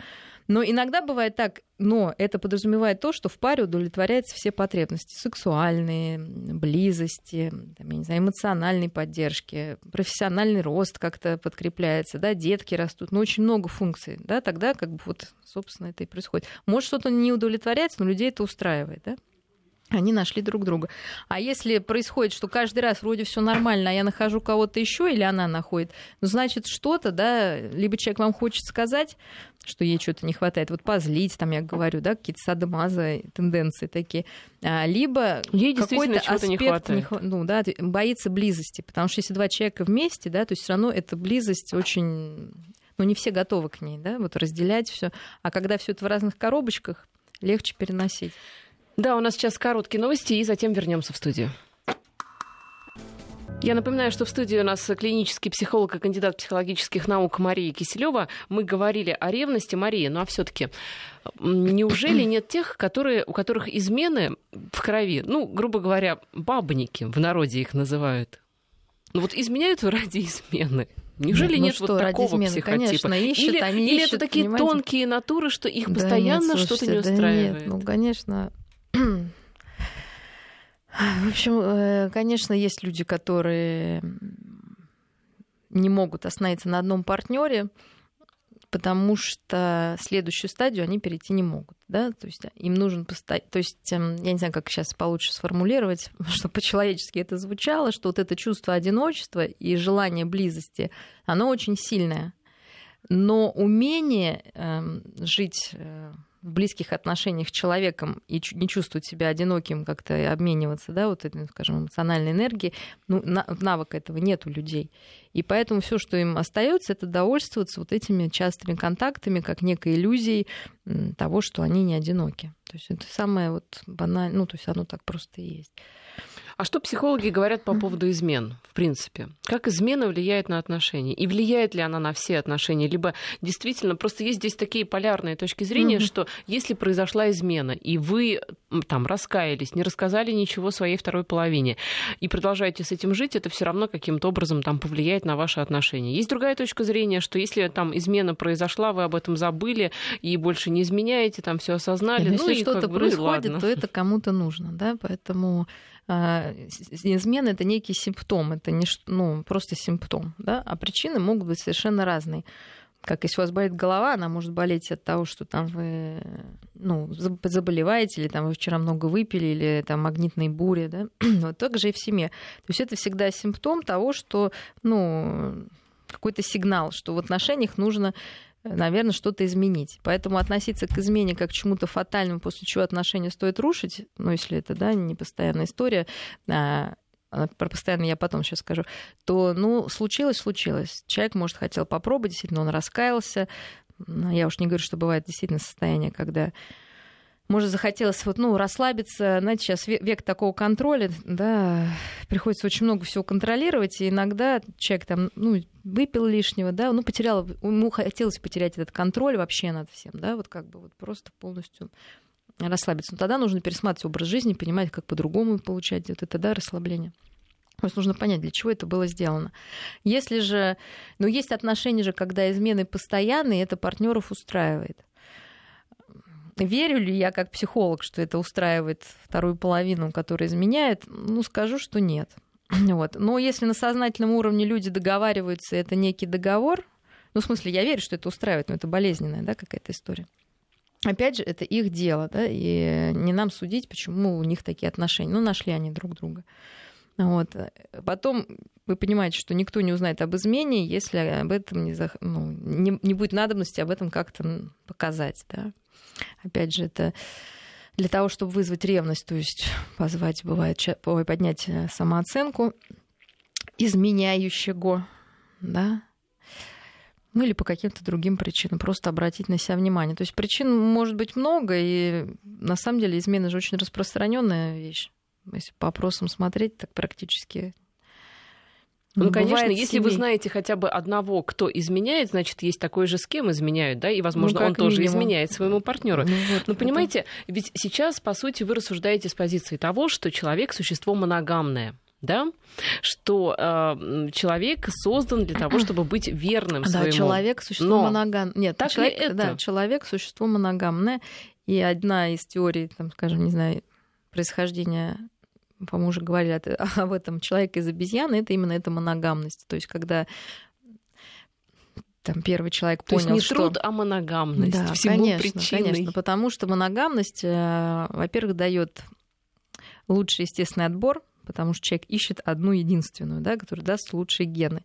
Но иногда бывает так, но это подразумевает то, что в паре удовлетворяются все потребности сексуальные, близости, там, я не знаю, эмоциональной поддержки, профессиональный рост как-то подкрепляется, да, детки растут, ну, очень много функций, да, тогда как бы вот, собственно, это и происходит. Может, что-то не удовлетворяется, но людей это устраивает, да они нашли друг друга. А если происходит, что каждый раз вроде все нормально, а я нахожу кого-то еще или она находит, ну, значит, что-то, да, либо человек вам хочет сказать, что ей что-то не хватает, вот позлить, там я говорю, да, какие-то садомазы, тенденции такие, а, либо ей какой-то аспект не хватает. Не, ну, да, боится близости, потому что если два человека вместе, да, то есть все равно эта близость очень, ну, не все готовы к ней, да, вот разделять все, а когда все это в разных коробочках, легче переносить. Да, у нас сейчас короткие новости, и затем вернемся в студию. Я напоминаю, что в студии у нас клинический психолог и кандидат психологических наук Мария Киселева. Мы говорили о ревности Марии, ну а все-таки неужели нет тех, которые, у которых измены в крови, ну, грубо говоря, бабники в народе их называют? Ну вот изменяют ради измены. Неужели ну, нет что, вот такого измены, психотипа? Конечно, ищут, или, они или ищут, это такие понимаете? тонкие натуры, что их да постоянно что-то не устраивает? Да нет, ну, конечно, в общем, э, конечно, есть люди, которые не могут остановиться на одном партнере, потому что следующую стадию они перейти не могут. Да? То есть им нужен постоянно... То есть эм, я не знаю, как сейчас получше сформулировать, чтобы по-человечески это звучало, что вот это чувство одиночества и желание близости, оно очень сильное. Но умение э, жить э, в близких отношениях с человеком и не чувствовать себя одиноким, как-то обмениваться, да, вот этой, скажем, эмоциональной энергией, ну, навыка этого нет у людей. И поэтому все, что им остается, это довольствоваться вот этими частыми контактами, как некой иллюзией того, что они не одиноки. То есть это самое вот банальное, ну, то есть оно так просто и есть. А что психологи говорят по поводу измен, в принципе? Как измена влияет на отношения? И влияет ли она на все отношения? Либо действительно, просто есть здесь такие полярные точки зрения, mm-hmm. что если произошла измена, и вы там раскаялись, не рассказали ничего своей второй половине, и продолжаете с этим жить, это все равно каким-то образом там повлияет на ваши отношения. Есть другая точка зрения, что если там измена произошла, вы об этом забыли и больше не изменяете, там все осознали. Ну, если что-то бы, происходит, ну, то это кому-то нужно, да, поэтому измена это некий симптом, это не ну, просто симптом, да, а причины могут быть совершенно разные. Как если у вас болит голова, она может болеть от того, что там вы ну, заболеваете, или там вы вчера много выпили, или там магнитные бури, да. вот так же и в семье. То есть это всегда симптом того, что, ну, какой-то сигнал, что в отношениях нужно наверное, что-то изменить. Поэтому относиться к измене как к чему-то фатальному, после чего отношения стоит рушить, ну, если это, да, не постоянная история, а, а про постоянно я потом сейчас скажу, то, ну, случилось, случилось. Человек, может, хотел попробовать, действительно, он раскаялся. Я уж не говорю, что бывает действительно состояние, когда может, захотелось вот, ну, расслабиться. Знаете, сейчас век такого контроля, да, приходится очень много всего контролировать, и иногда человек там, ну, выпил лишнего, да, ну, потерял, ему хотелось потерять этот контроль вообще над всем, да, вот как бы вот просто полностью расслабиться. Но тогда нужно пересматривать образ жизни, понимать, как по-другому получать вот это, да, расслабление. То есть нужно понять, для чего это было сделано. Если же, ну, есть отношения же, когда измены постоянные, это партнеров устраивает верю ли я как психолог, что это устраивает вторую половину, которая изменяет? Ну, скажу, что нет. Вот. Но если на сознательном уровне люди договариваются, это некий договор, ну, в смысле, я верю, что это устраивает, но это болезненная да, какая-то история. Опять же, это их дело, да, и не нам судить, почему у них такие отношения. Ну, нашли они друг друга. Вот. Потом вы понимаете, что никто не узнает об измене, если об этом не, зах... ну, не, не будет надобности об этом как-то показать. Да? Опять же, это для того, чтобы вызвать ревность, то есть позвать, бывает, поднять э, самооценку изменяющего, да, ну или по каким-то другим причинам, просто обратить на себя внимание. То есть причин может быть много, и на самом деле измена же очень распространенная вещь. Если по опросам смотреть, так практически ну, конечно, если вы знаете хотя бы одного, кто изменяет, значит, есть такой же, с кем изменяют, да, и, возможно, ну, он тоже минимум. изменяет своему партнеру. Ну, вот, Но понимаете, это... ведь сейчас, по сути, вы рассуждаете с позиции того, что человек существо моногамное да, что э, человек создан для того, чтобы быть верным да, своему. Да, человек существо Но... моногамное. Нет, так человек, это? Да, человек существо моногамное. И одна из теорий, там, скажем, не знаю, происхождения по-моему, уже говорили об этом, человек из обезьяны, это именно эта моногамность. То есть, когда там первый человек То понял, есть не что... труд, а моногамность. Да, Всему конечно, причиной. конечно, потому что моногамность, э, во-первых, дает лучший естественный отбор, потому что человек ищет одну единственную, да, которая даст лучшие гены.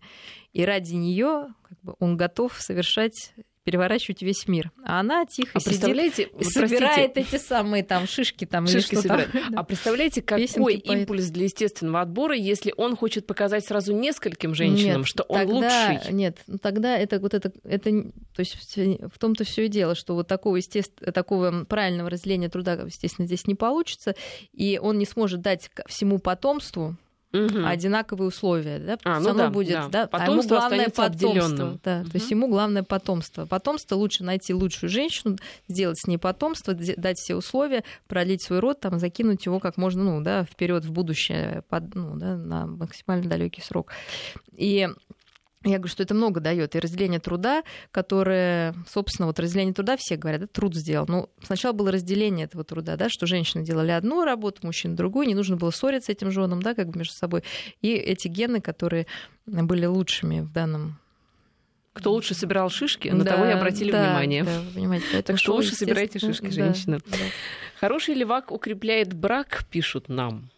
И ради нее как бы, он готов совершать переворачивать весь мир. А она тихо а представляете, сидит, собирает простите, эти самые там шишки там шишки или собирает. Там, А представляете, какой импульс для естественного отбора, если он хочет показать сразу нескольким женщинам, нет, что он тогда, лучший? Нет, ну тогда это вот это, это то есть в том-то все и дело, что вот такого естественно, такого правильного разделения труда, естественно, здесь не получится, и он не сможет дать всему потомству угу. одинаковые условия, да, а, ну да, будет, да. да, потомство а ему главное потомство, да, угу. то есть ему главное потомство. Потомство лучше найти лучшую женщину, сделать с ней потомство, дать все условия, пролить свой род, там, закинуть его как можно, ну, да, вперед в будущее, под, ну, да, на максимально далекий срок. И я говорю, что это много дает. И разделение труда, которое, собственно, вот разделение труда, все говорят, да, труд сделал. Ну, сначала было разделение этого труда, да, что женщины делали одну работу, мужчины другую, не нужно было ссориться этим женам, да, как бы между собой. И эти гены, которые были лучшими в данном кто лучше собирал шишки, на да, того и обратили да, внимание. Да, понимаете, так что лучше собирайте шишки, женщина. Да, да. Хороший левак укрепляет брак, пишут нам.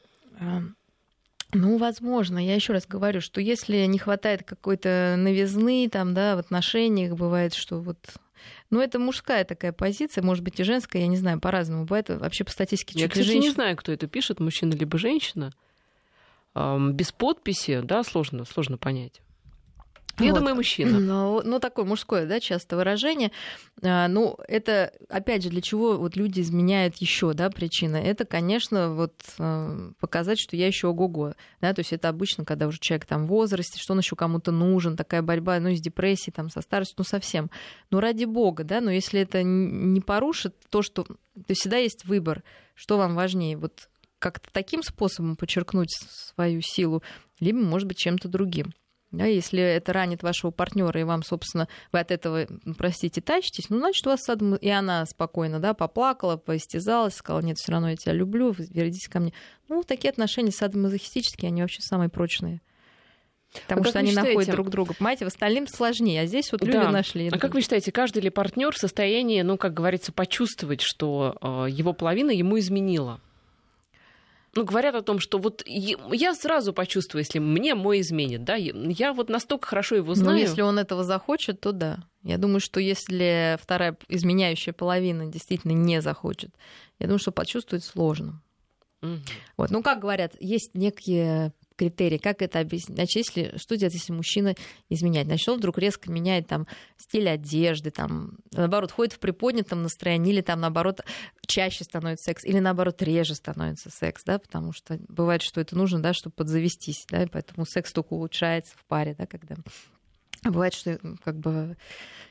Ну, возможно. Я еще раз говорю, что если не хватает какой-то новизны там, да, в отношениях, бывает, что вот ну, это мужская такая позиция, может быть, и женская, я не знаю, по-разному. Бывает вообще по статистике. Я, кстати, женщин... не знаю, кто это пишет, мужчина либо женщина. Без подписи, да, сложно, сложно понять. Я вот. думаю, мужчина. Ну, ну, такое мужское, да, часто выражение. А, ну, это, опять же, для чего вот люди изменяют еще, да, причина? Это, конечно, вот а, показать, что я еще ого-го, да, то есть это обычно, когда уже человек там в возрасте, что он еще кому-то нужен, такая борьба, ну, с депрессией, там, со старостью, ну, совсем. Ну, ради бога, да, но если это не порушит то, что... То есть всегда есть выбор, что вам важнее, вот как-то таким способом подчеркнуть свою силу, либо, может быть, чем-то другим. Да, если это ранит вашего партнера, и вам, собственно, вы от этого, простите, тащитесь, ну, значит, у вас садом... и она спокойно, да, поплакала, поистязалась, сказала, нет, все равно я тебя люблю, вернитесь ко мне. Ну, такие отношения садомазохистические, они вообще самые прочные. Потому а что они считаете... находят друг друга. Понимаете, в остальном сложнее, а здесь вот люди да. нашли. А как вы считаете, каждый ли партнер в состоянии, ну, как говорится, почувствовать, что э, его половина ему изменила? Ну, говорят о том, что вот я сразу почувствую, если мне мой изменит, да, я вот настолько хорошо его ну, знаю. Ну, если он этого захочет, то да. Я думаю, что если вторая изменяющая половина действительно не захочет, я думаю, что почувствовать сложно. Угу. Вот. Ну, как говорят, есть некие критерии, как это объяснить? Значит, если, что делать, если мужчина изменяет? Значит, он вдруг резко меняет там стиль одежды, там, наоборот, ходит в приподнятом настроении, или там, наоборот, чаще становится секс, или, наоборот, реже становится секс, да, потому что бывает, что это нужно, да, чтобы подзавестись, да, и поэтому секс только улучшается в паре, да, когда Бывает, что как бы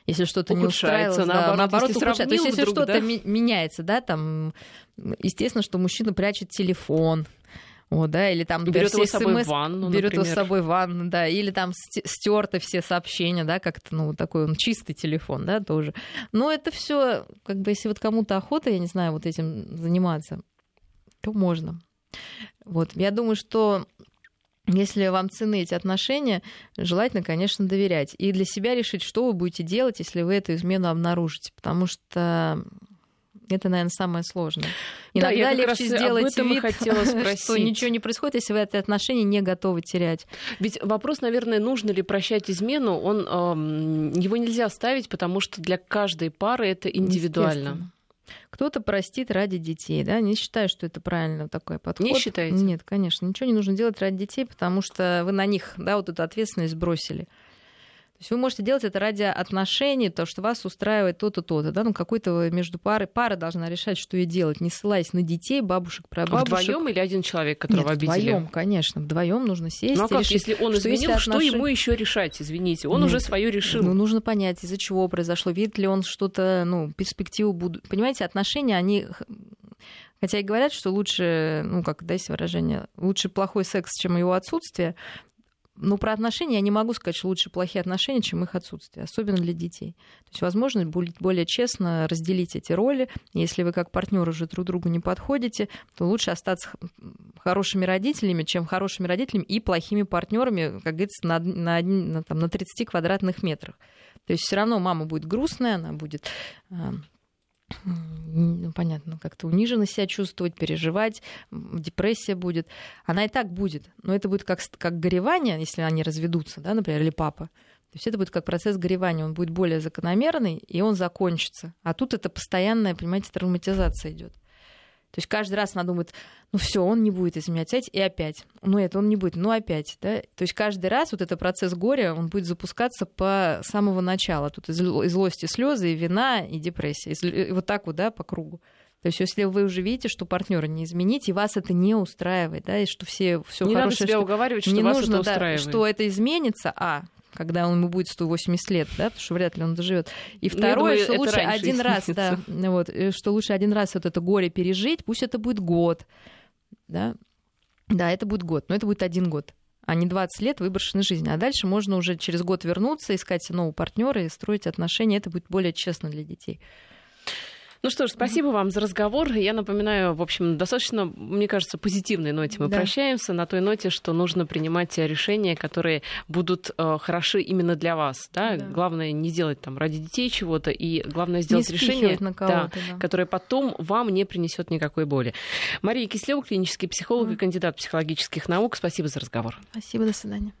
если что-то не устраивается, наоборот, да, наоборот если ухудшается. То есть если что-то да? меняется, да, там, естественно, что мужчина прячет телефон, О, да, или там берет его с собой в ванну, берет его с собой в ванну, да, или там стерты все сообщения, да, как-то, ну, такой он чистый телефон, да, тоже. Но это все, как бы, если вот кому-то охота, я не знаю, вот этим заниматься, то можно. Вот, я думаю, что если вам цены эти отношения, желательно, конечно, доверять. И для себя решить, что вы будете делать, если вы эту измену обнаружите. Потому что это, наверное, самое сложное. Иногда да, легче сделать вид, что ничего не происходит, если вы эти отношения не готовы терять. Ведь вопрос, наверное, нужно ли прощать измену, он, э, его нельзя ставить, потому что для каждой пары это индивидуально. Кто-то простит ради детей, да, не считаю, что это правильно такой подход. Не считаете? Нет, конечно, ничего не нужно делать ради детей, потому что вы на них, да, вот эту ответственность бросили. То есть вы можете делать это ради отношений, то, что вас устраивает то-то, то-то. Да? Ну, какой-то между парой. Пара должна решать, что ей делать, не ссылаясь на детей, бабушек, прабабушек. Вдвоем или один человек, которого Нет, обидели? Вдвоем, конечно. Вдвоем нужно сесть. Ну а как, решить, если он изменил, что, отношения... что ему еще решать? Извините, он Нет, уже свое решил. Ну, нужно понять, из-за чего произошло. Видит ли он что-то, ну, перспективу буду. Понимаете, отношения, они Хотя и говорят, что лучше, ну, как, да, есть выражение, лучше плохой секс, чем его отсутствие. Но про отношения я не могу сказать, что лучше плохие отношения, чем их отсутствие, особенно для детей. То есть, возможно, будет более честно разделить эти роли. Если вы как партнер уже друг другу не подходите, то лучше остаться хорошими родителями, чем хорошими родителями и плохими партнерами, как говорится, на, на, на, там, на 30 квадратных метрах. То есть все равно мама будет грустная, она будет а, ну, понятно, как-то униженно себя чувствовать, переживать, депрессия будет. Она и так будет, но это будет как, как горевание, если они разведутся, да, например, или папа. То есть это будет как процесс горевания, он будет более закономерный, и он закончится. А тут это постоянная, понимаете, травматизация идет. То есть каждый раз она думает, ну все, он не будет изменять, опять и опять. Ну это он не будет, ну опять. Да? То есть каждый раз вот этот процесс горя, он будет запускаться по самого начала. Тут и злости, слезы, и вина, и депрессия. И вот так вот, да, по кругу. То есть, если вы уже видите, что партнера не изменить, и вас это не устраивает, да, и что все все не хорошее, надо себя что уговаривать, что не вас нужно, это устраивает. Да, что это изменится, а когда он ему будет 180 лет, да, потому что вряд ли он доживет. И второе, думаю, что лучше один раз, да, вот, э, что лучше один раз вот это горе пережить, пусть это будет год, да, да, это будет год, но это будет один год а не 20 лет выброшенной жизни. А дальше можно уже через год вернуться, искать нового партнера и строить отношения. Это будет более честно для детей. Ну что ж, спасибо вам за разговор. Я напоминаю, в общем, достаточно, мне кажется, позитивной ноте мы да. прощаемся, на той ноте, что нужно принимать решения, которые будут э, хороши именно для вас. Да? Да. Главное не делать там ради детей чего-то, и главное сделать решение, да, да. которое потом вам не принесет никакой боли. Мария Кислева, клинический психолог mm. и кандидат психологических наук. Спасибо за разговор. Спасибо, до свидания.